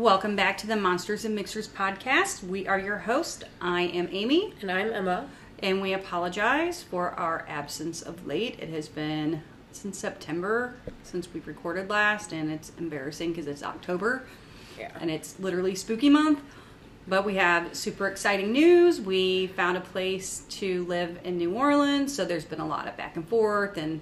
Welcome back to the Monsters and Mixers podcast. We are your host. I am Amy, And I'm Emma. and we apologize for our absence of late. It has been since September since we recorded last, and it's embarrassing because it's October Yeah. and it's literally spooky month. But we have super exciting news. We found a place to live in New Orleans, so there's been a lot of back and forth and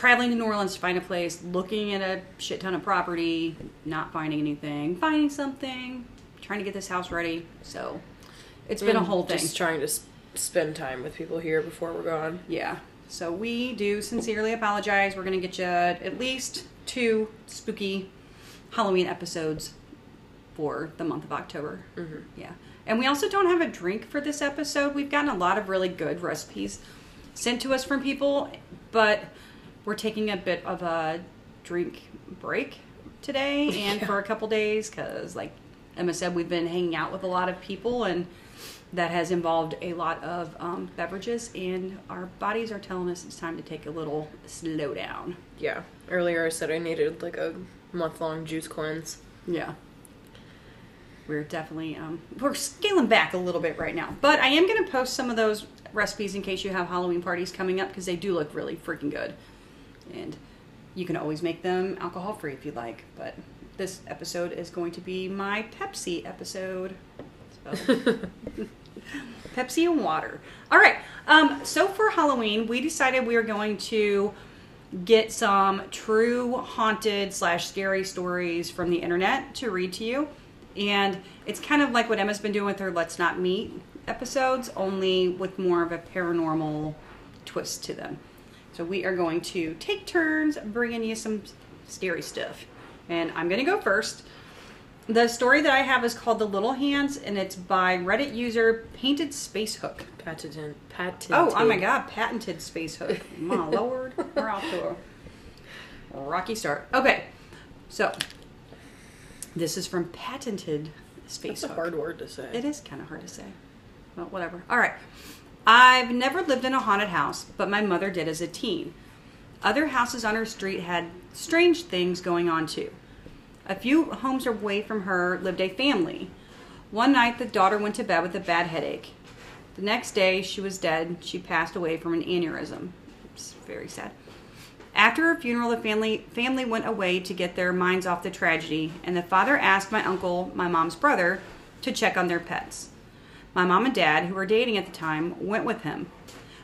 traveling to New Orleans to find a place, looking at a shit ton of property, not finding anything, finding something, trying to get this house ready. So it's been a whole thing. Just trying to s- spend time with people here before we're gone. Yeah. So we do sincerely apologize. We're going to get you at least two spooky Halloween episodes for the month of October. Mm-hmm. Yeah. And we also don't have a drink for this episode. We've gotten a lot of really good recipes sent to us from people, but we're taking a bit of a drink break today and for a couple days because, like Emma said, we've been hanging out with a lot of people and that has involved a lot of um, beverages, and our bodies are telling us it's time to take a little slow down. Yeah. Earlier I said I needed like a month long juice cleanse. Yeah. We're definitely um, we're scaling back a little bit right now, but I am going to post some of those recipes in case you have Halloween parties coming up because they do look really freaking good, and you can always make them alcohol free if you'd like. But this episode is going to be my Pepsi episode. So. Pepsi and water. All right. Um, so for Halloween, we decided we are going to get some true haunted slash scary stories from the internet to read to you. And it's kind of like what Emma's been doing with her Let's Not Meet episodes, only with more of a paranormal twist to them. So we are going to take turns bringing you some scary stuff. And I'm going to go first. The story that I have is called The Little Hands, and it's by Reddit user Painted Space Hook. Patented. Patented. Oh, oh my God, patented Space Hook. My lord, we're off to a rocky start. Okay, so this is from Patented Space That's a hard word to say. It is kind of hard to say. Well, whatever. All right. I've never lived in a haunted house, but my mother did as a teen. Other houses on her street had strange things going on too. A few homes away from her lived a family. One night, the daughter went to bed with a bad headache. The next day, she was dead. She passed away from an aneurysm. It's very sad. After her funeral, the family family went away to get their minds off the tragedy, and the father asked my uncle, my mom's brother, to check on their pets. My mom and dad, who were dating at the time, went with him.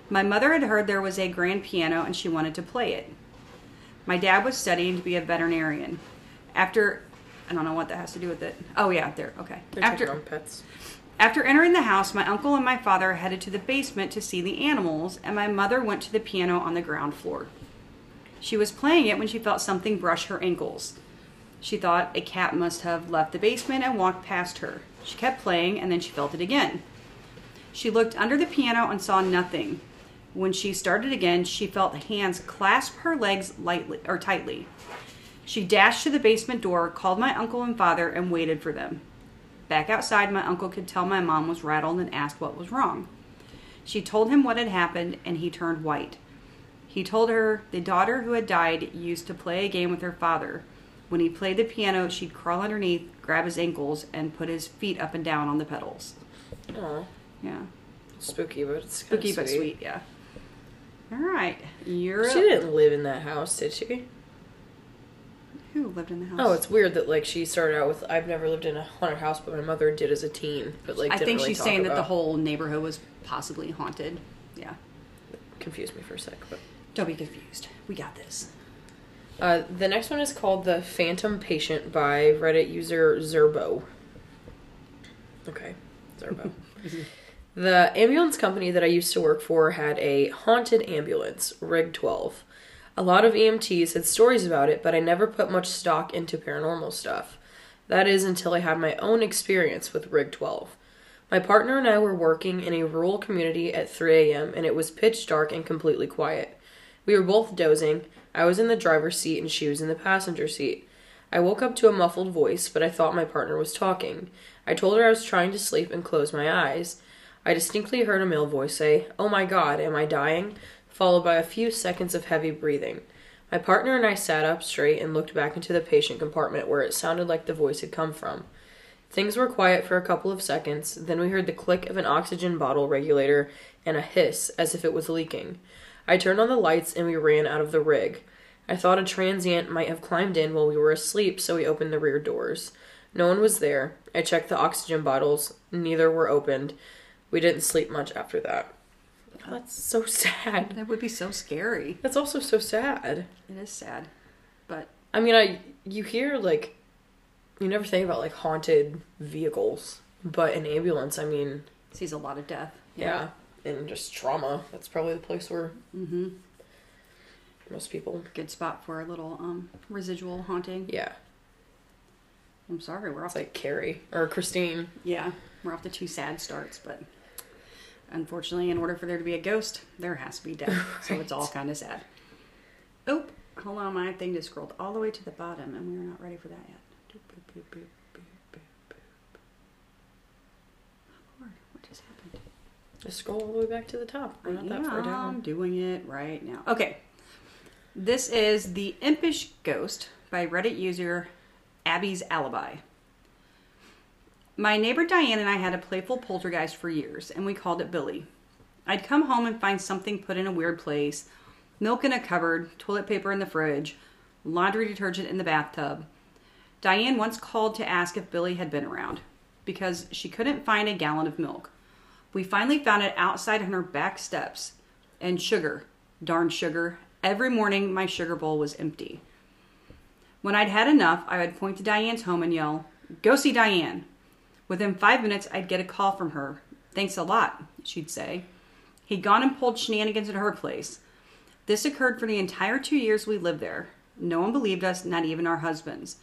My mother had heard there was a grand piano and she wanted to play it. My dad was studying to be a veterinarian. After, I don't know what that has to do with it. Oh yeah, there. Okay. They After pets. after entering the house, my uncle and my father headed to the basement to see the animals, and my mother went to the piano on the ground floor. She was playing it when she felt something brush her ankles. She thought a cat must have left the basement and walked past her. She kept playing, and then she felt it again. She looked under the piano and saw nothing. When she started again, she felt hands clasp her legs lightly or tightly. She dashed to the basement door, called my uncle and father, and waited for them. Back outside, my uncle could tell my mom was rattled and asked what was wrong. She told him what had happened, and he turned white. He told her the daughter who had died used to play a game with her father. When he played the piano, she'd crawl underneath, grab his ankles, and put his feet up and down on the pedals. Aw. Yeah. Spooky, but it's Spooky but sweet, yeah. All right. You're She didn't live in that house, did she? who lived in the house? Oh, it's weird that like she started out with I've never lived in a haunted house, but my mother did as a teen. But like I didn't think really she's talk saying that the about- whole neighborhood was possibly haunted. Yeah. confused me for a sec. But Don't be confused. We got this. Uh, the next one is called the Phantom Patient by Reddit user Zerbo. Okay, Zerbo. the ambulance company that I used to work for had a haunted ambulance, Rig 12. A lot of EMTs had stories about it, but I never put much stock into paranormal stuff. That is until I had my own experience with Rig 12. My partner and I were working in a rural community at 3 a.m., and it was pitch dark and completely quiet. We were both dozing. I was in the driver's seat, and she was in the passenger seat. I woke up to a muffled voice, but I thought my partner was talking. I told her I was trying to sleep and closed my eyes. I distinctly heard a male voice say, Oh my god, am I dying? followed by a few seconds of heavy breathing. My partner and I sat up straight and looked back into the patient compartment where it sounded like the voice had come from. Things were quiet for a couple of seconds, then we heard the click of an oxygen bottle regulator and a hiss as if it was leaking. I turned on the lights and we ran out of the rig. I thought a transient might have climbed in while we were asleep, so we opened the rear doors. No one was there. I checked the oxygen bottles, neither were opened. We didn't sleep much after that. That's so sad. That would be so scary. That's also so sad. It is sad, but I mean, I you hear like you never think about like haunted vehicles, but an ambulance, I mean, sees a lot of death. yeah, and just trauma. That's probably the place where Mm-hmm. most people. Good spot for a little um residual haunting. Yeah, I'm sorry, we're off. it's like Carrie or Christine. yeah, we're off the two sad starts, but unfortunately, in order for there to be a ghost, there has to be death. So it's all kind of sad. Oh, hold on, my thing just scrolled all the way to the bottom, and we are not ready for that yet. Doop, boop, boop, boop, boop, boop, boop. Oh, Lord, what just happened? Just scroll all the way back to the top. We're not that far I'm down. doing it right now. Okay. This is The Impish Ghost by Reddit user Abby's Alibi. My neighbor Diane and I had a playful poltergeist for years, and we called it Billy. I'd come home and find something put in a weird place milk in a cupboard, toilet paper in the fridge, laundry detergent in the bathtub. Diane once called to ask if Billy had been around because she couldn't find a gallon of milk. We finally found it outside on her back steps. And sugar, darn sugar. Every morning my sugar bowl was empty. When I'd had enough, I would point to Diane's home and yell, Go see Diane. Within five minutes, I'd get a call from her. Thanks a lot, she'd say. He'd gone and pulled shenanigans at her place. This occurred for the entire two years we lived there. No one believed us, not even our husbands.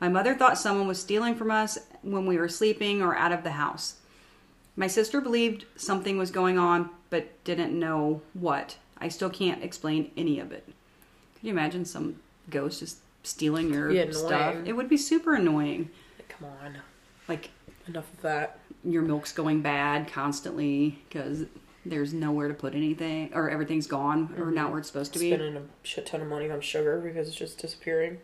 My mother thought someone was stealing from us when we were sleeping or out of the house. My sister believed something was going on, but didn't know what. I still can't explain any of it. Could you imagine some ghost just stealing your stuff? It would be super annoying. Like, come on, Like enough of that. your milk's going bad constantly because there's nowhere to put anything, or everything's gone, or mm-hmm. not where it's supposed to be. Spending a shit ton of money on sugar because it's just disappearing.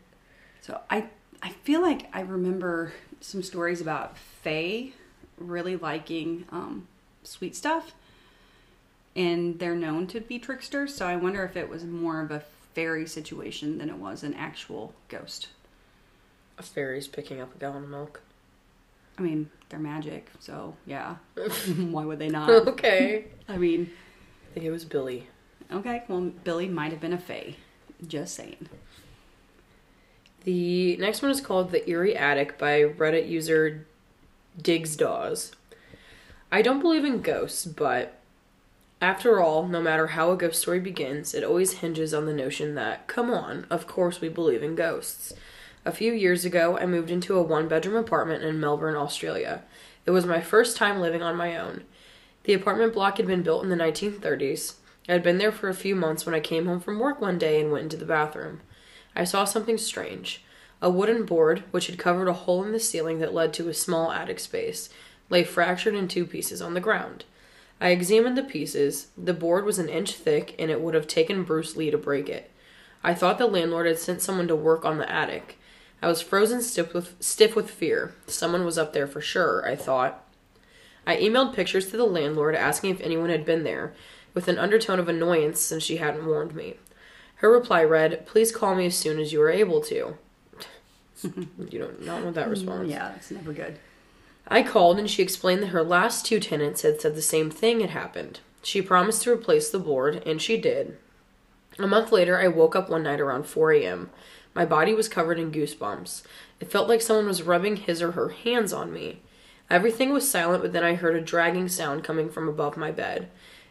So I I feel like I remember some stories about fae really liking um, sweet stuff, and they're known to be tricksters. So I wonder if it was more of a fairy situation than it was an actual ghost. A fairy's picking up a gallon of milk. I mean, they're magic, so yeah. Why would they not? okay. I mean, I think it was Billy. okay. Well, Billy might have been a fae. Just saying. The next one is called The Eerie Attic by Reddit user Digsdaws. I don't believe in ghosts, but after all, no matter how a ghost story begins, it always hinges on the notion that, come on, of course we believe in ghosts. A few years ago, I moved into a one bedroom apartment in Melbourne, Australia. It was my first time living on my own. The apartment block had been built in the 1930s. I had been there for a few months when I came home from work one day and went into the bathroom. I saw something strange. A wooden board, which had covered a hole in the ceiling that led to a small attic space, lay fractured in two pieces on the ground. I examined the pieces. The board was an inch thick, and it would have taken Bruce Lee to break it. I thought the landlord had sent someone to work on the attic. I was frozen stiff with, stiff with fear. Someone was up there for sure, I thought. I emailed pictures to the landlord asking if anyone had been there, with an undertone of annoyance since she hadn't warned me. Her reply read, Please call me as soon as you are able to. Mm-hmm. you don't not want that response. Yeah, that's never good. I called and she explained that her last two tenants had said the same thing had happened. She promised to replace the board, and she did. A month later, I woke up one night around 4 a.m. My body was covered in goosebumps. It felt like someone was rubbing his or her hands on me. Everything was silent, but then I heard a dragging sound coming from above my bed.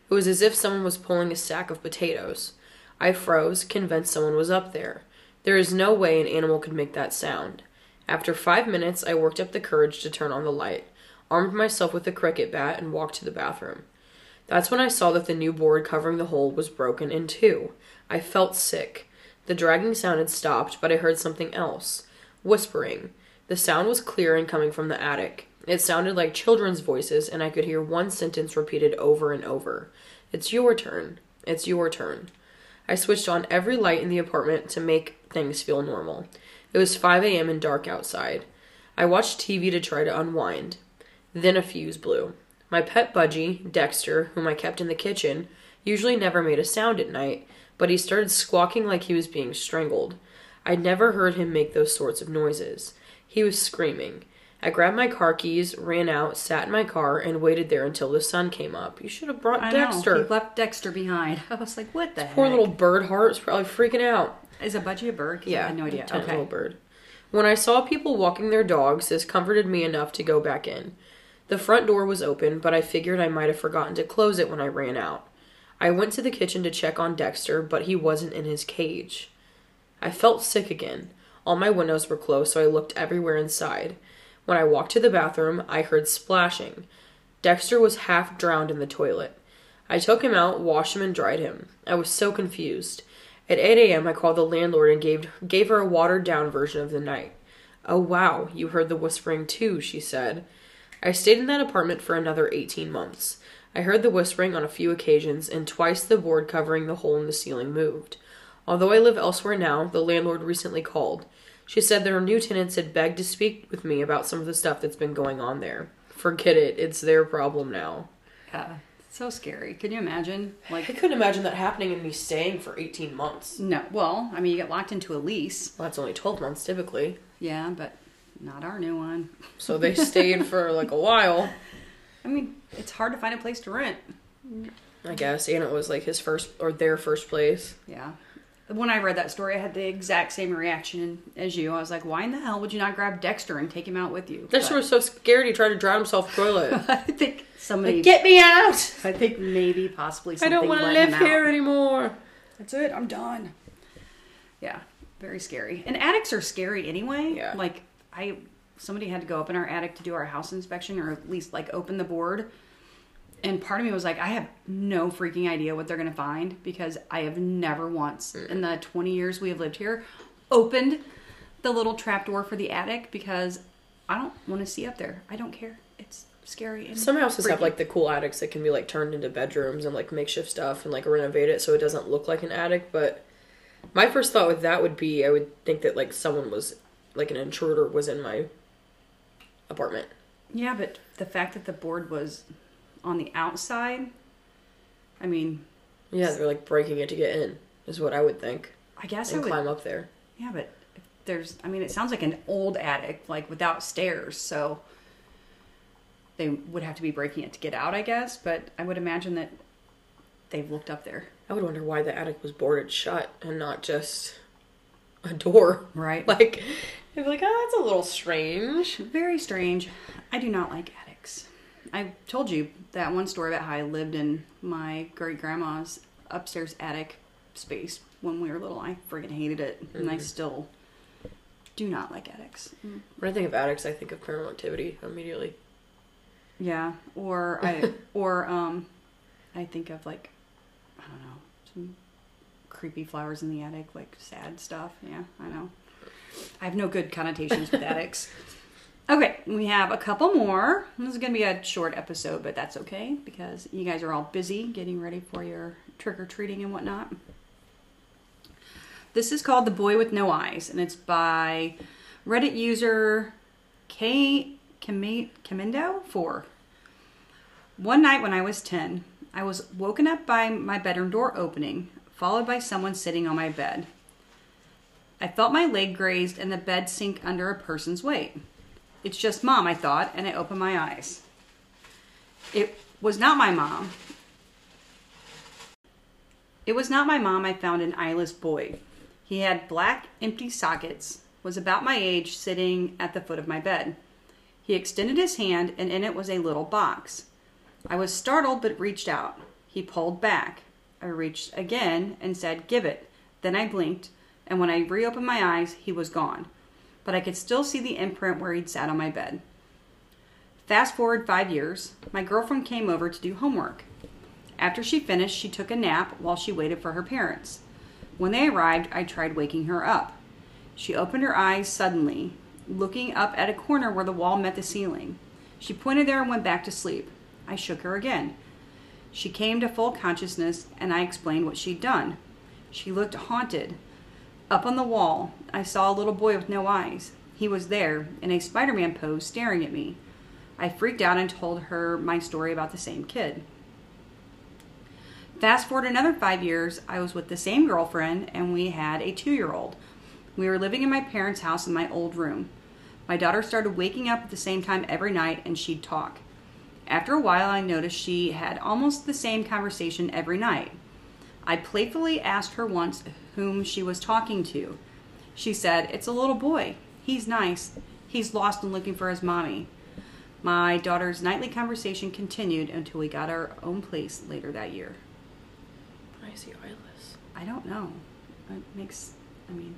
It was as if someone was pulling a sack of potatoes. I froze, convinced someone was up there. There is no way an animal could make that sound. After five minutes, I worked up the courage to turn on the light, armed myself with a cricket bat, and walked to the bathroom. That's when I saw that the new board covering the hole was broken in two. I felt sick. The dragging sound had stopped, but I heard something else whispering. The sound was clear and coming from the attic. It sounded like children's voices, and I could hear one sentence repeated over and over It's your turn. It's your turn. I switched on every light in the apartment to make things feel normal. It was 5 a.m. and dark outside. I watched TV to try to unwind. Then a fuse blew. My pet budgie, Dexter, whom I kept in the kitchen, usually never made a sound at night, but he started squawking like he was being strangled. I'd never heard him make those sorts of noises. He was screaming. I grabbed my car keys, ran out, sat in my car, and waited there until the sun came up. You should have brought I Dexter. know. He left Dexter behind. I was like, what the Poor heck? little bird heart's probably freaking out. Is a budgie a bird? 'Cause I Yeah, had no idea. tiny Okay. little bird. When I saw people walking their dogs, this comforted me enough to go back in. The front door was open, but I figured I might have forgotten to close it when I ran out. I went to the kitchen to check on Dexter, but he wasn't in his cage. I felt sick again. All my windows were closed, so I looked everywhere inside. When I walked to the bathroom, I heard splashing. Dexter was half drowned in the toilet. I took him out, washed him, and dried him. I was so confused. At 8 a.m., I called the landlord and gave, gave her a watered down version of the night. Oh, wow, you heard the whispering too, she said. I stayed in that apartment for another 18 months. I heard the whispering on a few occasions, and twice the board covering the hole in the ceiling moved. Although I live elsewhere now, the landlord recently called. She said that her new tenants had begged to speak with me about some of the stuff that's been going on there. Forget it, it's their problem now. Yeah. So scary. Can you imagine? Like I couldn't imagine that happening and me staying for 18 months. no. Well, I mean, you get locked into a lease. Well, that's only 12 months typically. Yeah, but not our new one. So they stayed for like a while, I mean, it's hard to find a place to rent. I guess. And it was like his first or their first place. Yeah. When I read that story, I had the exact same reaction as you. I was like, why in the hell would you not grab Dexter and take him out with you? Dexter But was so scared he tried to drown himself in the toilet. I think somebody. Like, get me out! I think maybe possibly I don't want to live here out. anymore. That's it. I'm done. Yeah, very scary. And attics are scary anyway. Yeah. Like I, somebody had to go up in our attic to do our house inspection, or at least like open the board. And part of me was like, I have no freaking idea what they're gonna find because I have never once mm. in the 20 years we have lived here opened the little trap door for the attic because I don't want to see up there. I don't care. It's scary. And Some houses have like the cool attics that can be like turned into bedrooms and like makeshift stuff and like renovate it so it doesn't look like an attic. But my first thought with that would be I would think that like someone was like an intruder was in my apartment. Yeah, but the fact that the board was on the outside, I mean, Yeah, they're like breaking it to get in is what I would think I guess I and would. climb up there. Yeah, but if there's, I mean, it sounds like an old attic, like without stairs, so they would have to be breaking it to get out, I guess. But I would imagine that they've looked up there, I would wonder why the attic was boarded shut and not just a door. right? Like, they'd be like, oh, that's a little strange. Very strange. I do not like attics. I told you that one story about how I lived in my great grandma's upstairs attic space when we were little. I friggin' hated it, and I still do not like attics. When I think of attics, I think of paranormal activity immediately. Yeah, or I or um, I think of like I don't know some creepy flowers in the attic, like sad stuff. Yeah, I know. I have no good connotations with attics. Okay, we have a couple more. This is going to be a short episode, but that's okay because you guys are all busy getting ready for your trick or treating and whatnot. This is called The Boy with No Eyes, and it's by Reddit user K. Kamindo 4. One night when I was 10, I was woken up by my bedroom door opening, followed by someone sitting on my bed. I felt my leg grazed and the bed sink under a person's weight. It's just mom, I thought, and I opened my eyes. It was not my mom. It was not my mom I found an eyeless boy. He had black, empty sockets, was about my age, sitting at the foot of my bed. He extended his hand, and in it was a little box. I was startled but reached out. He pulled back. I reached again and said, Give it. Then I blinked, and when I reopened my eyes, he was gone. But I could still see the imprint where he'd sat on my bed. Fast forward five years, my girlfriend came over to do homework. After she finished, she took a nap while she waited for her parents. When they arrived, I tried waking her up. She opened her eyes suddenly, looking up at a corner where the wall met the ceiling. She pointed there and went back to sleep. I shook her again. She came to full consciousness, and I explained what she'd done. She looked haunted. Up on the wall, I saw a little boy with no eyes. He was there, in a Spider Man pose, staring at me. I freaked out and told her my story about the same kid. Fast forward another five years, I was with the same girlfriend and we had a two year old. We were living in my parents' house in my old room. My daughter started waking up at the same time every night and she'd talk. After a while, I noticed she had almost the same conversation every night. I playfully asked her once whom she was talking to. She said, It's a little boy. He's nice. He's lost and looking for his mommy. My daughter's nightly conversation continued until we got our own place later that year. Why is he eyeless? I don't know. It makes, I mean,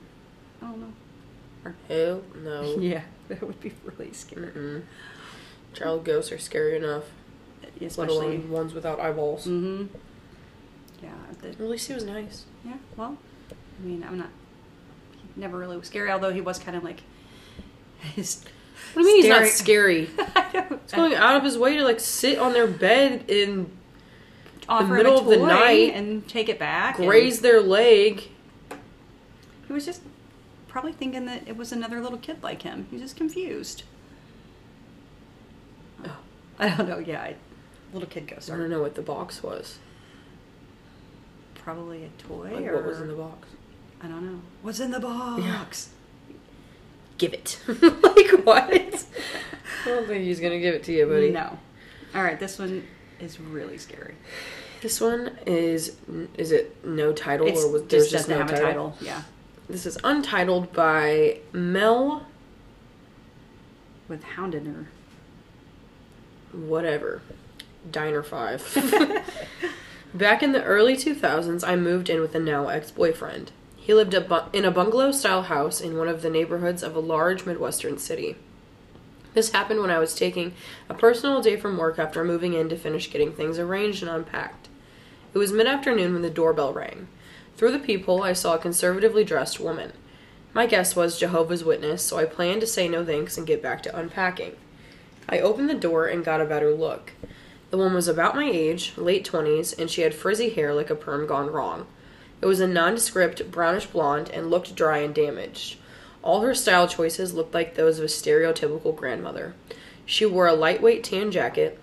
I don't know. Hell no. Yeah, that would be really scary. Mm-mm. Child ghosts are scary enough, let Especially, alone ones without eyeballs. mm-hmm. Yeah, the, At least he was nice. yeah. Well, I mean, I'm not. He never really was scary, although he was kind of like. His, What do you mean he's not scary? I don't- He's going out of his way to like sit on their bed in offer him middle of the night, and take it back. and graze their leg. He was just probably thinking that it was another little kid like him. He was just confused. Oh. I don't know. Yeah, I, little kid ghost I don't know what the box was. Probably a toy Like or what was in the box? I don't know. What's in the box? Give it. like what? I don't think he's gonna give it to you, buddy. No. All right, this one is really scary. This one is is it no title It's or was just there's doesn't just no have title? a title. Yeah, This is untitled by Mel with Hounded or whatever. Diner 5. Back in the early 2000s, I moved in with a now ex boyfriend. He lived a bu- in a bungalow style house in one of the neighborhoods of a large Midwestern city. This happened when I was taking a personal day from work after moving in to finish getting things arranged and unpacked. It was mid afternoon when the doorbell rang. Through the peephole, I saw a conservatively dressed woman. My guess was Jehovah's Witness, so I planned to say no thanks and get back to unpacking. I opened the door and got a better look. The woman was about my age, late 20s, and she had frizzy hair like a perm gone wrong. It was a nondescript brownish blonde and looked dry and damaged. All her style choices looked like those of a stereotypical grandmother. She wore a lightweight tan jacket,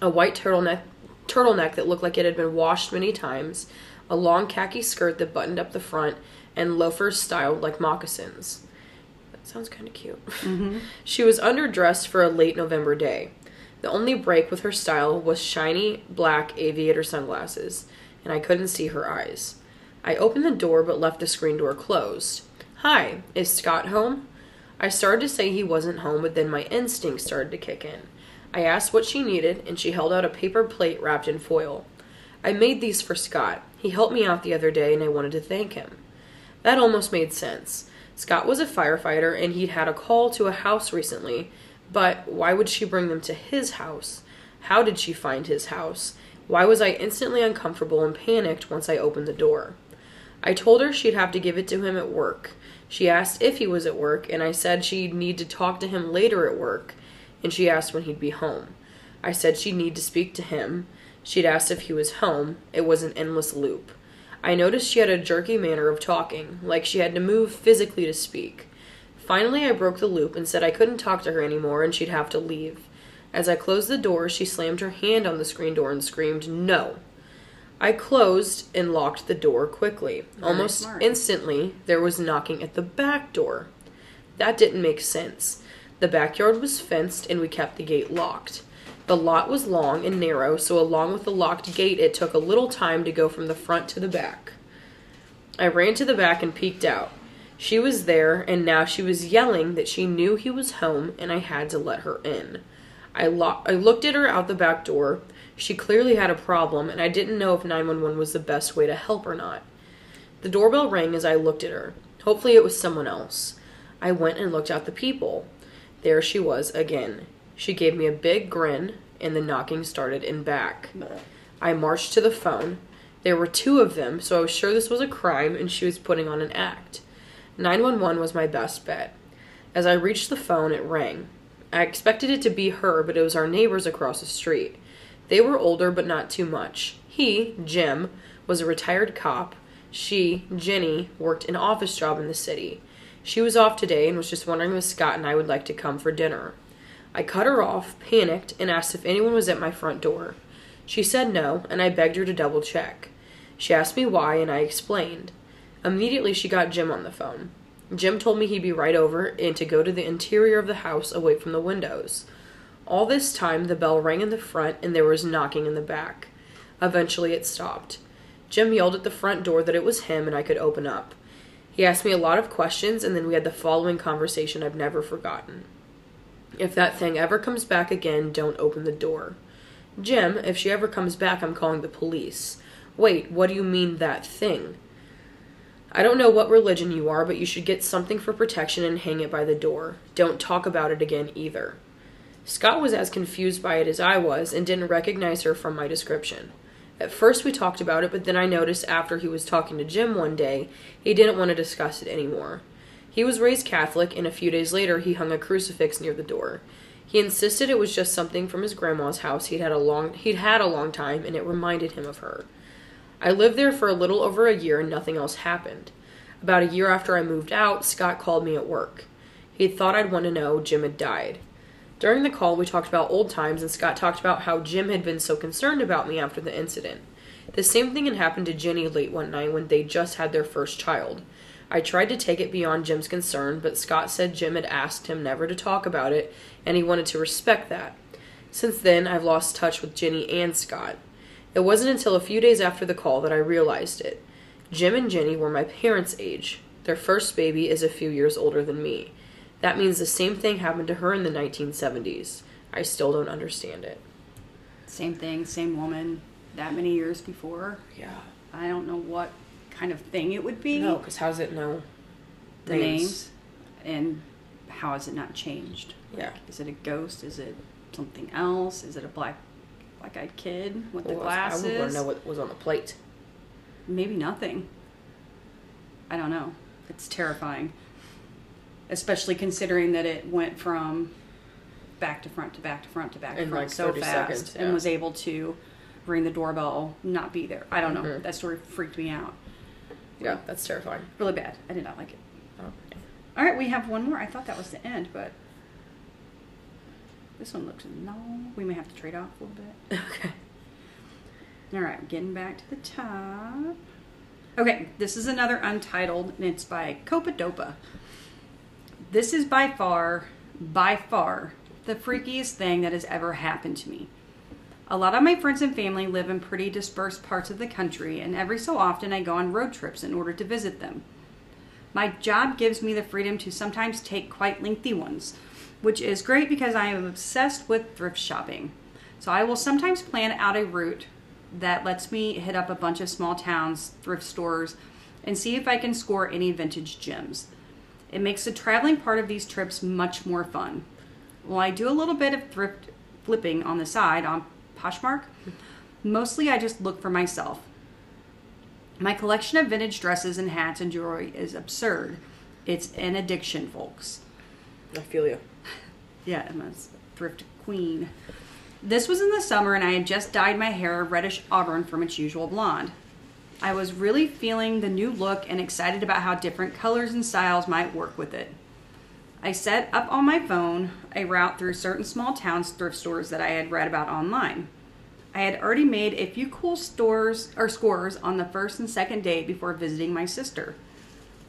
a white turtleneck turtleneck that looked like it had been washed many times, a long khaki skirt that buttoned up the front, and loafers styled like moccasins. That sounds kind of cute. Mm-hmm. she was underdressed for a late November day. The only break with her style was shiny black aviator sunglasses, and I couldn't see her eyes. I opened the door but left the screen door closed. Hi, is Scott home? I started to say he wasn't home, but then my instinct started to kick in. I asked what she needed, and she held out a paper plate wrapped in foil. I made these for Scott. He helped me out the other day, and I wanted to thank him. That almost made sense. Scott was a firefighter, and he'd had a call to a house recently, but why would she bring them to his house? How did she find his house? Why was I instantly uncomfortable and panicked once I opened the door? I told her she'd have to give it to him at work. She asked if he was at work, and I said she'd need to talk to him later at work, and she asked when he'd be home. I said she'd need to speak to him. She'd asked if he was home. It was an endless loop. I noticed she had a jerky manner of talking, like she had to move physically to speak. Finally, I broke the loop and said I couldn't talk to her anymore and she'd have to leave. As I closed the door, she slammed her hand on the screen door and screamed, No. I closed and locked the door quickly. Very Almost smart. instantly, there was knocking at the back door. That didn't make sense. The backyard was fenced and we kept the gate locked. The lot was long and narrow, so along with the locked gate, it took a little time to go from the front to the back. I ran to the back and peeked out. She was there, and now she was yelling that she knew he was home and I had to let her in. I, lo- I looked at her out the back door. She clearly had a problem, and I didn't know if 911 was the best way to help or not. The doorbell rang as I looked at her. Hopefully, it was someone else. I went and looked out the people. There she was again. She gave me a big grin, and the knocking started in back. I marched to the phone. There were two of them, so I was sure this was a crime and she was putting on an act. 911 was my best bet. As I reached the phone, it rang. I expected it to be her, but it was our neighbors across the street. They were older, but not too much. He, Jim, was a retired cop. She, Jenny, worked an office job in the city. She was off today and was just wondering if Scott and I would like to come for dinner. I cut her off, panicked, and asked if anyone was at my front door. She said no, and I begged her to double check. She asked me why, and I explained. Immediately, she got Jim on the phone. Jim told me he'd be right over and to go to the interior of the house away from the windows. All this time, the bell rang in the front and there was knocking in the back. Eventually, it stopped. Jim yelled at the front door that it was him and I could open up. He asked me a lot of questions, and then we had the following conversation I've never forgotten. If that thing ever comes back again, don't open the door. Jim, if she ever comes back, I'm calling the police. Wait, what do you mean, that thing? I don't know what religion you are, but you should get something for protection and hang it by the door. Don't talk about it again either. Scott was as confused by it as I was and didn't recognize her from my description. At first, we talked about it, but then I noticed after he was talking to Jim one day, he didn't want to discuss it anymore. He was raised Catholic, and a few days later, he hung a crucifix near the door. He insisted it was just something from his grandma's house he'd had a long he'd had a long time, and it reminded him of her. I lived there for a little over a year, and nothing else happened. About a year after I moved out, Scott called me at work. He thought I'd want to know Jim had died. During the call, we talked about old times, and Scott talked about how Jim had been so concerned about me after the incident. The same thing had happened to Jenny late one night when they just had their first child. I tried to take it beyond Jim's concern, but Scott said Jim had asked him never to talk about it, and he wanted to respect that. Since then, I've lost touch with Jenny and Scott. It wasn't until a few days after the call that I realized it. Jim and Jenny were my parents' age. Their first baby is a few years older than me. That means the same thing happened to her in the 1970s. I still don't understand it. Same thing, same woman, that many years before. Yeah. I don't know what kind of thing it would be. No, because how's it know the names. and how has it not changed? Yeah. Is it a ghost? Is it something else? Is it a black black eyed kid with the Well, I would want glasses? to know what was on the plate. Maybe nothing. I don't know. It's terrifying. Especially considering that it went from back to front to back to front to back to In, front like, so fast seconds, and was able to ring the doorbell, not be there. I don't know. Mhm. That story freaked me out. Yeah, that's terrifying. Really bad. I did not like it. Oh, All right, we have one more. I thought that was the end, but this one looks no. We may have to trade off a little bit. Okay. All right, getting back to the top. Okay, this is another untitled, and it's by Copadopa. This is by far, by far, the freakiest thing that has ever happened to me. A lot of my friends and family live in pretty dispersed parts of the country, and every so often I go on road trips in order to visit them. My job gives me the freedom to sometimes take quite lengthy ones, which is great because I am obsessed with thrift shopping. So I will sometimes plan out a route that lets me hit up a bunch of small towns, thrift stores, and see if I can score any vintage gems. It makes the traveling part of these trips much more fun. While I do a little bit of thrift flipping on the side on Poshmark, mostly I just look for myself. My collection of vintage dresses and hats and jewelry is absurd. It's an addiction, folks. I feel you. Yeah, a thrift queen. This was in the summer, and I had just dyed my hair reddish auburn from its usual blonde. I was really feeling the new look and excited about how different colors and styles might work with it. I set up on my phone a route through certain small towns thrift stores that I had read about online. I had already made a few cool stores or scores on the first and second day before visiting my sister.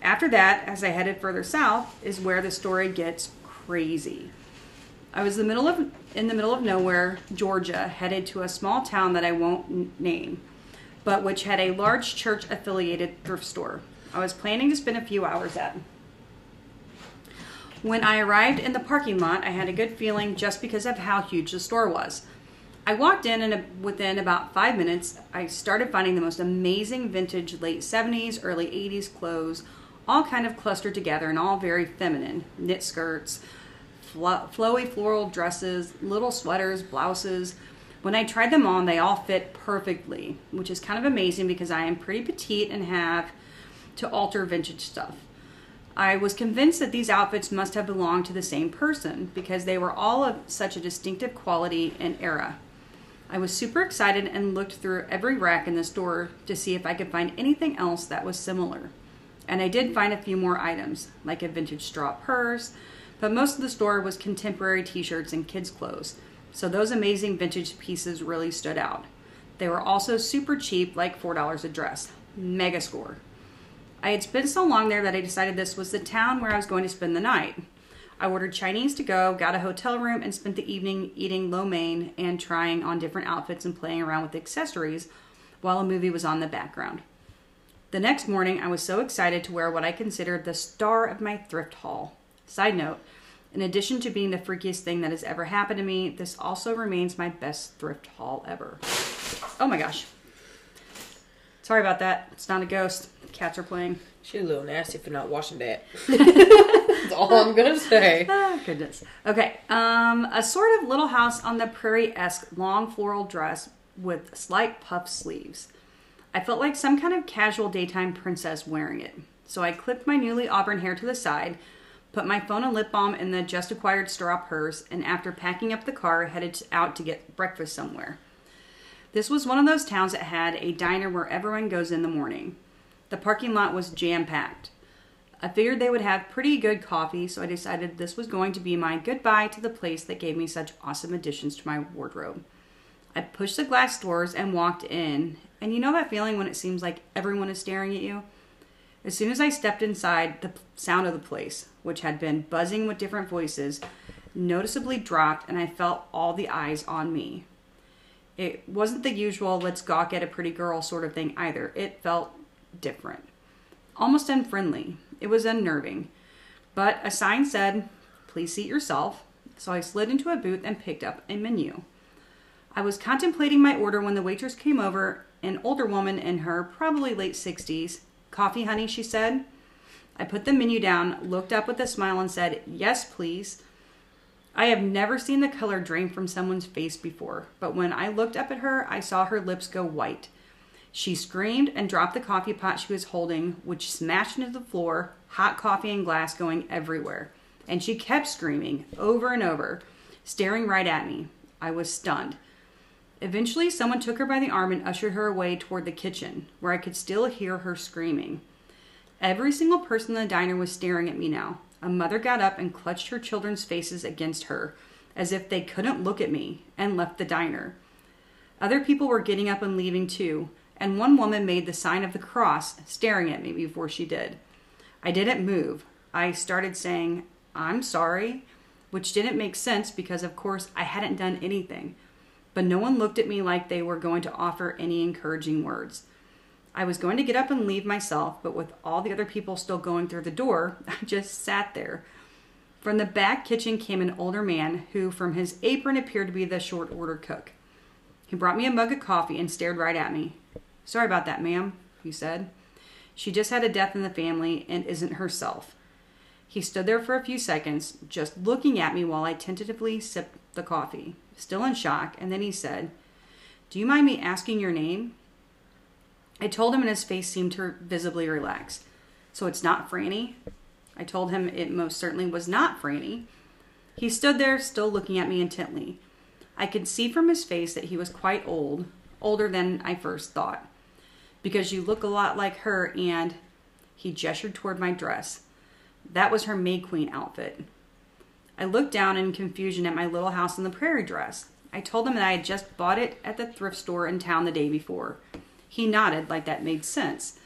After that, as I headed further south, is where the story gets crazy. I was the middle of in the middle of nowhere, Georgia, headed to a small town that I won't name, but which had a large church affiliated thrift store. I was planning to spend a few hours at. When I arrived in the parking lot, I had a good feeling just because of how huge the store was. I walked in, and uh, within about five minutes, I started finding the most amazing vintage late 70s, early 80s clothes, all kind of clustered together and all very feminine knit skirts, flo- flowy floral dresses, little sweaters, blouses. When I tried them on, they all fit perfectly, which is kind of amazing because I am pretty petite and have to alter vintage stuff. I was convinced that these outfits must have belonged to the same person because they were all of such a distinctive quality and era. I was super excited and looked through every rack in the store to see if I could find anything else that was similar. And I did find a few more items, like a vintage straw purse, but most of the store was contemporary t shirts and kids' clothes, so those amazing vintage pieces really stood out. They were also super cheap, like $4 a dress. Mega score. I had spent so long there that I decided this was the town where I was going to spend the night. I ordered Chinese to go, got a hotel room, and spent the evening eating lo mein and trying on different outfits and playing around with accessories while a movie was on the background. The next morning, I was so excited to wear what I considered the star of my thrift haul. Side note, in addition to being the freakiest thing that has ever happened to me, this also remains my best thrift haul ever. Oh my gosh. Sorry about that. It's not a ghost. Cats are playing. She's a little nasty for not washing that. That's all I'm gonna say. Oh, goodness. Okay. Um, a sort of little house on the prairie esque long floral dress with slight puff sleeves. I felt like some kind of casual daytime princess wearing it. So I clipped my newly auburn hair to the side, put my phone and lip balm in the just acquired straw purse, and after packing up the car, headed out to get breakfast somewhere. This was one of those towns that had a diner where everyone goes in the morning. The parking lot was jam packed. I figured they would have pretty good coffee, so I decided this was going to be my goodbye to the place that gave me such awesome additions to my wardrobe. I pushed the glass doors and walked in, and you know that feeling when it seems like everyone is staring at you? As soon as I stepped inside, the sound of the place, which had been buzzing with different voices, noticeably dropped, and I felt all the eyes on me. It wasn't the usual let's gawk at a pretty girl sort of thing either. It felt different, almost unfriendly. It was unnerving. But a sign said, please seat yourself. So I slid into a booth and picked up a menu. I was contemplating my order when the waitress came over, an older woman in her probably late 60s. Coffee, honey, she said. I put the menu down, looked up with a smile, and said, Yes, please. I have never seen the color drain from someone's face before, but when I looked up at her, I saw her lips go white. She screamed and dropped the coffee pot she was holding, which smashed into the floor, hot coffee and glass going everywhere. And she kept screaming over and over, staring right at me. I was stunned. Eventually, someone took her by the arm and ushered her away toward the kitchen, where I could still hear her screaming. Every single person in the diner was staring at me now. A mother got up and clutched her children's faces against her, as if they couldn't look at me, and left the diner. Other people were getting up and leaving too, and one woman made the sign of the cross, staring at me before she did. I didn't move. I started saying, I'm sorry, which didn't make sense because, of course, I hadn't done anything. But no one looked at me like they were going to offer any encouraging words. I was going to get up and leave myself, but with all the other people still going through the door, I just sat there. From the back kitchen came an older man who, from his apron, appeared to be the short order cook. He brought me a mug of coffee and stared right at me. Sorry about that, ma'am, he said. She just had a death in the family and isn't herself. He stood there for a few seconds, just looking at me while I tentatively sipped the coffee, still in shock, and then he said, Do you mind me asking your name? I told him, and his face seemed to visibly relax. So it's not Franny? I told him it most certainly was not Franny. He stood there, still looking at me intently. I could see from his face that he was quite old, older than I first thought because you look a lot like her. And he gestured toward my dress. That was her May Queen outfit. I looked down in confusion at my little house in the prairie dress. I told him that I had just bought it at the thrift store in town the day before. He nodded like that made sense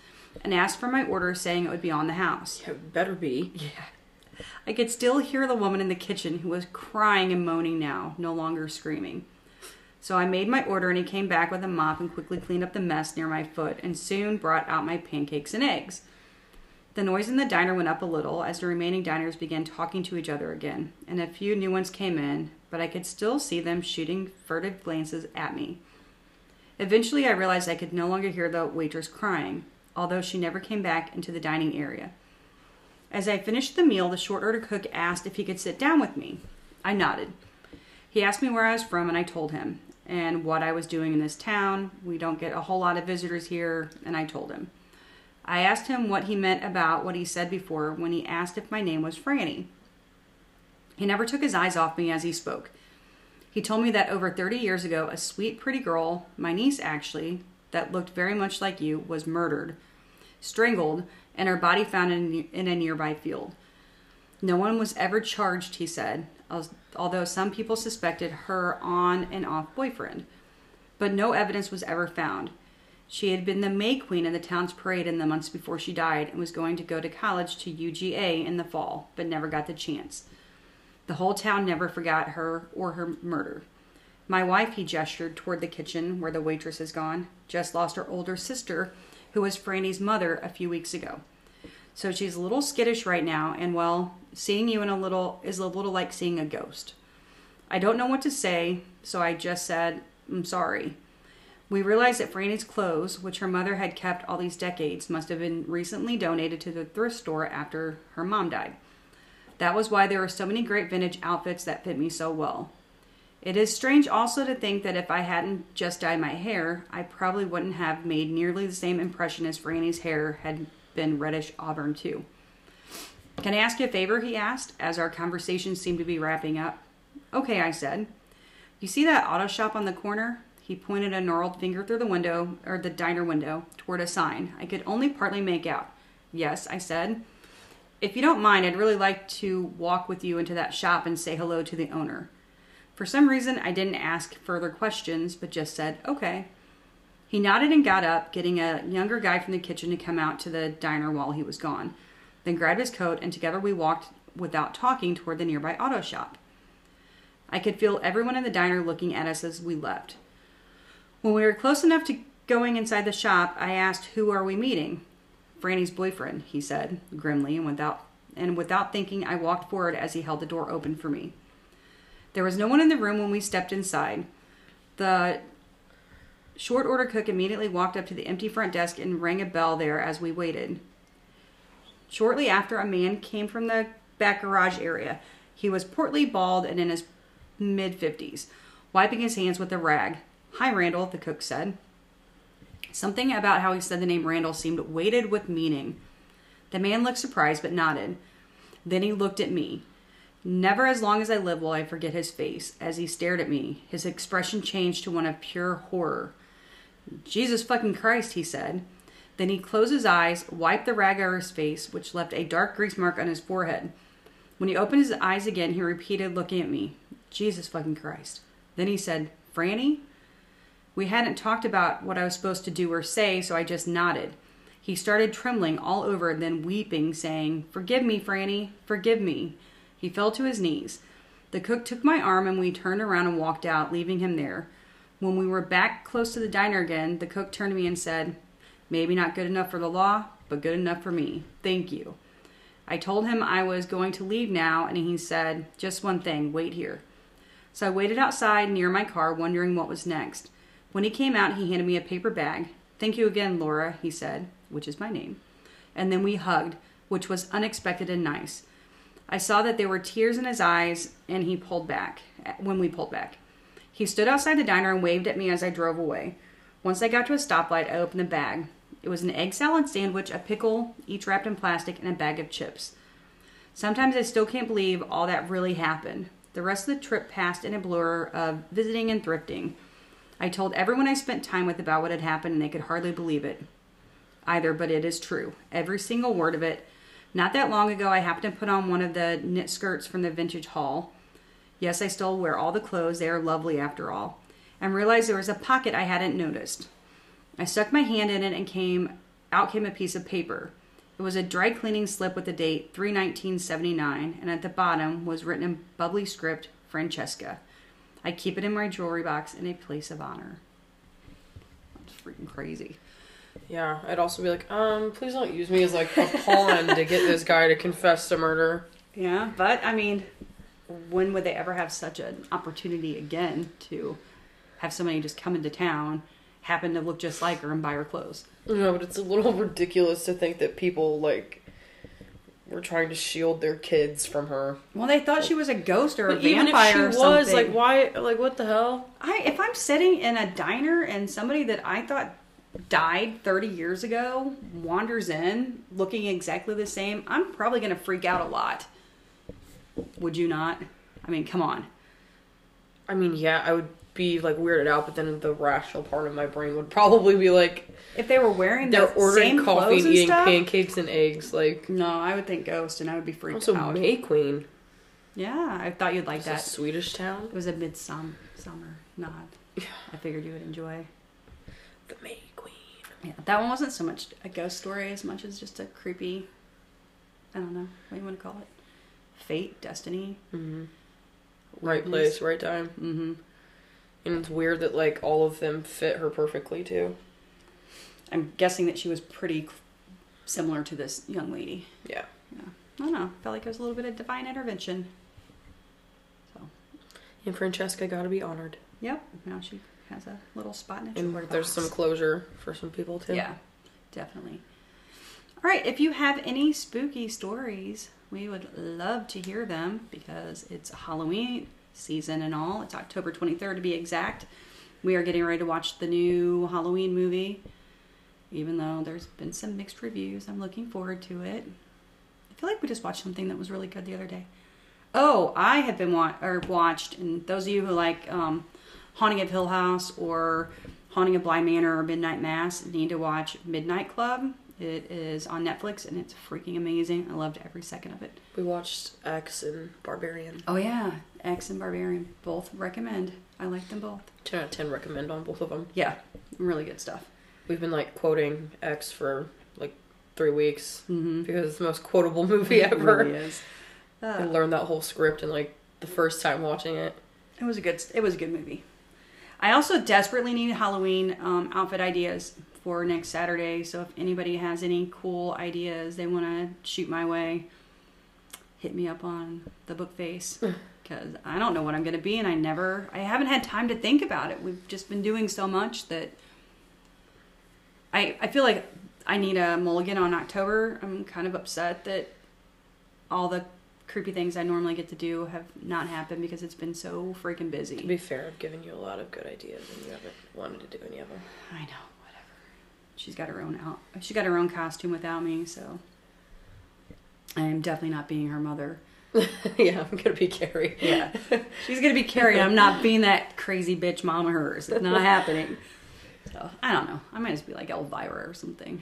and asked for my order, saying it would be on the house. Yeah, better be. Yeah. I could still hear the woman in the kitchen who was crying and moaning now, no longer screaming. So I made my order and he came back with a mop and quickly cleaned up the mess near my foot and soon brought out my pancakes and eggs. The noise in the diner went up a little as the remaining diners began talking to each other again, and a few new ones came in, but I could still see them shooting furtive glances at me. Eventually, I realized I could no longer hear the waitress crying, although she never came back into the dining area. As I finished the meal, the short order cook asked if he could sit down with me. I nodded. He asked me where I was from, and I told him and what I was doing in this town. We don't get a whole lot of visitors here, and I told him. I asked him what he meant about what he said before when he asked if my name was Franny. He never took his eyes off me as he spoke. He told me that over 30 years ago, a sweet, pretty girl, my niece actually, that looked very much like you, was murdered, strangled, and her body found in, in a nearby field. No one was ever charged, he said, although some people suspected her on and off boyfriend. But no evidence was ever found. She had been the May Queen in the town's parade in the months before she died and was going to go to college to UGA in the fall, but never got the chance. The whole town never forgot her or her murder. My wife, he gestured toward the kitchen where the waitress has gone, just lost her older sister, who was Franny's mother a few weeks ago. So she's a little skittish right now, and well, seeing you in a little is a little like seeing a ghost. I don't know what to say, so I just said, I'm sorry. We realized that Franny's clothes, which her mother had kept all these decades, must have been recently donated to the thrift store after her mom died. That was why there were so many great vintage outfits that fit me so well. It is strange also to think that if I hadn't just dyed my hair, I probably wouldn't have made nearly the same impression as Franny's hair had been reddish auburn too. Can I ask you a favor? he asked, as our conversation seemed to be wrapping up. Okay, I said. You see that auto shop on the corner? He pointed a gnarled finger through the window, or the diner window, toward a sign I could only partly make out. Yes, I said. If you don't mind, I'd really like to walk with you into that shop and say hello to the owner. For some reason, I didn't ask further questions, but just said, okay. He nodded and got up, getting a younger guy from the kitchen to come out to the diner while he was gone, then grabbed his coat, and together we walked without talking toward the nearby auto shop. I could feel everyone in the diner looking at us as we left. When we were close enough to going inside the shop, I asked, Who are we meeting? Franny's boyfriend, he said, grimly, and without and without thinking I walked forward as he held the door open for me. There was no one in the room when we stepped inside. The short order cook immediately walked up to the empty front desk and rang a bell there as we waited. Shortly after, a man came from the back garage area. He was portly, bald, and in his mid 50s, wiping his hands with a rag. Hi, Randall, the cook said. Something about how he said the name Randall seemed weighted with meaning. The man looked surprised but nodded. Then he looked at me. Never as long as I live will I forget his face. As he stared at me, his expression changed to one of pure horror. Jesus fucking Christ, he said. Then he closed his eyes, wiped the rag over his face, which left a dark grease mark on his forehead. When he opened his eyes again, he repeated, looking at me, Jesus fucking Christ. Then he said, Franny? We hadn't talked about what I was supposed to do or say, so I just nodded. He started trembling all over, and then weeping, saying, Forgive me, Franny, forgive me. He fell to his knees. The cook took my arm and we turned around and walked out, leaving him there. When we were back close to the diner again, the cook turned to me and said, Maybe not good enough for the law, but good enough for me. Thank you. I told him I was going to leave now, and he said, Just one thing, wait here. So I waited outside near my car, wondering what was next. When he came out, he handed me a paper bag. Thank you again, Laura, he said, which is my name. And then we hugged, which was unexpected and nice. I saw that there were tears in his eyes, and he pulled back when we pulled back. He stood outside the diner and waved at me as I drove away. Once I got to a stoplight, I opened the bag. It was an egg salad sandwich, a pickle, each wrapped in plastic, and a bag of chips. Sometimes I still can't believe all that really happened. The rest of the trip passed in a blur of visiting and thrifting. I told everyone I spent time with about what had happened, and they could hardly believe it either, but it is true. Every single word of it. Not that long ago, I happened to put on one of the knit skirts from the vintage haul. Yes, I still wear all the clothes, they are lovely after all. And realized there was a pocket I hadn't noticed. I stuck my hand in it and came out came a piece of paper. It was a dry cleaning slip with the date 31979, and at the bottom was written in bubbly script Francesca. I keep it in my jewelry box in a place of honor. That's freaking crazy. Yeah, I'd also be like, um, please don't use me as like a pawn to get this guy to confess to murder. Yeah, but I mean, when would they ever have such an opportunity again to have somebody just come into town, happen to look just like her and buy her clothes? No, but it's a little ridiculous to think that people like were trying to shield their kids from her. Well, they thought she was a ghost or a but vampire. Even if she was, like, why? Like, what the hell? I if I'm sitting in a diner and somebody that I thought died 30 years ago wanders in looking exactly the same, I'm probably going to freak out a lot. Would you not? I mean, come on. I mean, yeah, I would be like weirded out, but then the rational part of my brain would probably be like, If they were wearing they're the ordering same coffee and and eating stuff, pancakes and eggs. Like, no, I would think Ghost, and I would be freaked out. also out. May Queen. Yeah, I thought you'd like It's that. Swedish town. It was a Midsommar summer nod. I figured you would enjoy. The May Queen. Yeah, that one wasn't so much a ghost story as much as just a creepy. I don't know what do you want to call it. Fate, destiny. hmm Right place, right time. Mm-hmm. And it's weird that like all of them fit her perfectly too. I'm guessing that she was pretty similar to this young lady. Yeah. Yeah. I don't know. Felt like it was a little bit of divine intervention. So, And Francesca got to be honored. yep. Now she has a little spot in And jewelry there's some closure for some people too. Yeah, definitely. All right, if you have any spooky stories, we would love to hear them because it's Halloween season and all. It's October 23rd to be exact. We are getting ready to watch the new Halloween movie. Even though there's been some mixed reviews, I'm looking forward to it. I feel like we just watched something that was really good the other day. Oh, I have been wa- or watched, and those of you who like um, Haunting of Hill House or Haunting of Bly Manor or Midnight Mass need to watch Midnight Club. It is on Netflix and it's freaking amazing. I loved every second of it. We watched X and Barbarian. Oh yeah, X and Barbarian both recommend. I like them both. 10 out of 10 recommend on both of them. Yeah, really good stuff. We've been like quoting X for like three weeks Mm-hmm. because it's the most quotable movie It ever. really is. I Uh, learned that whole script in like the first time watching it. It was a good. It was a good movie. I also desperately need Halloween um, outfit ideas for next Saturday. So if anybody has any cool ideas they want to shoot my way, hit me up on the book face because I don't know what I'm going to be, and I never, I haven't had time to think about it. We've just been doing so much that I I feel like I need a mulligan on October. I'm kind of upset that all the creepy things I normally get to do have not happened because it's been so freaking busy. To be fair, I've given you a lot of good ideas and you haven't wanted to do any of them. I know. She's got her own out. She got her own costume without me, so I am definitely not being her mother. yeah, I'm gonna be Carrie. Yeah, she's gonna be Carrie. I'm not being that crazy bitch mom of hers. It's not happening. So I don't know. I might just be like Elvira or something.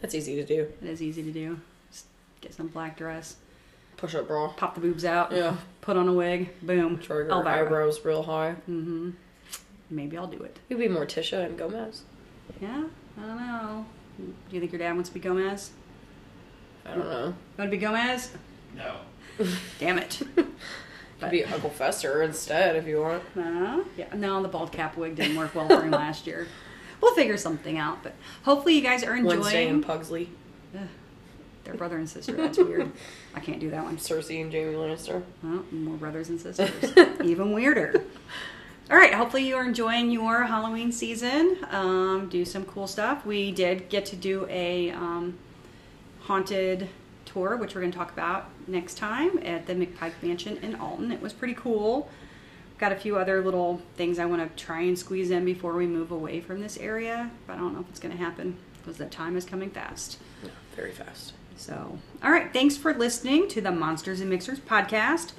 That's easy to do. It is easy to do. Just get some black dress, Push up bra. pop the boobs out, Yeah. put on a wig, boom. Try her Elvira. eyebrows real high. Mm-hmm. Maybe I'll do it. You'd be Morticia and Gomez. Yeah, I don't know. Do you think your dad wants to be Gomez? I don't know. You want to be Gomez? No. Damn it. Could be Uncle Fester instead if you want. Uh, yeah, no, the bald cap wig didn't work well for him last year. We'll figure something out, but hopefully you guys are enjoying. Wednesday in enjoying. Pugsley. Ugh, their brother and sister. That's weird. I can't do that one. Cersei and Jaime Lannister. Well, more brothers and sisters. Even weirder. All right. Hopefully you are enjoying your Halloween season. Um, do some cool stuff. We did get to do a um, haunted tour, which we're going to talk about next time at the McPike Mansion in Alton. It was pretty cool. Got a few other little things I want to try and squeeze in before we move away from this area, but I don't know if it's going to happen because the time is coming fast. Yeah, very fast. So, all right, thanks for listening to the Monsters and Mixers podcast.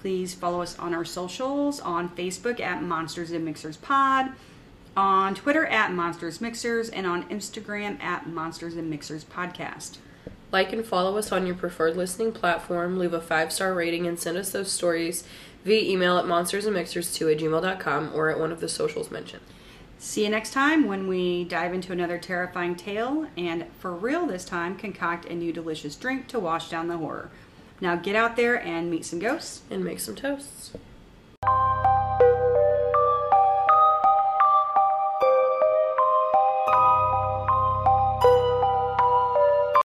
Please follow us on our socials on Facebook at Monsters and Mixers Pod, on Twitter at Monsters Mixers, and on Instagram at Monsters and Mixers Podcast. Like and follow us on your preferred listening platform. Leave a five star rating and send us those stories via email at monstersandmixers2 at gmail.com or at one of the socials mentioned. See you next time when we dive into another terrifying tale and, for real this time, concoct a new delicious drink to wash down the horror. Now get out there and meet some ghosts. And make some toasts.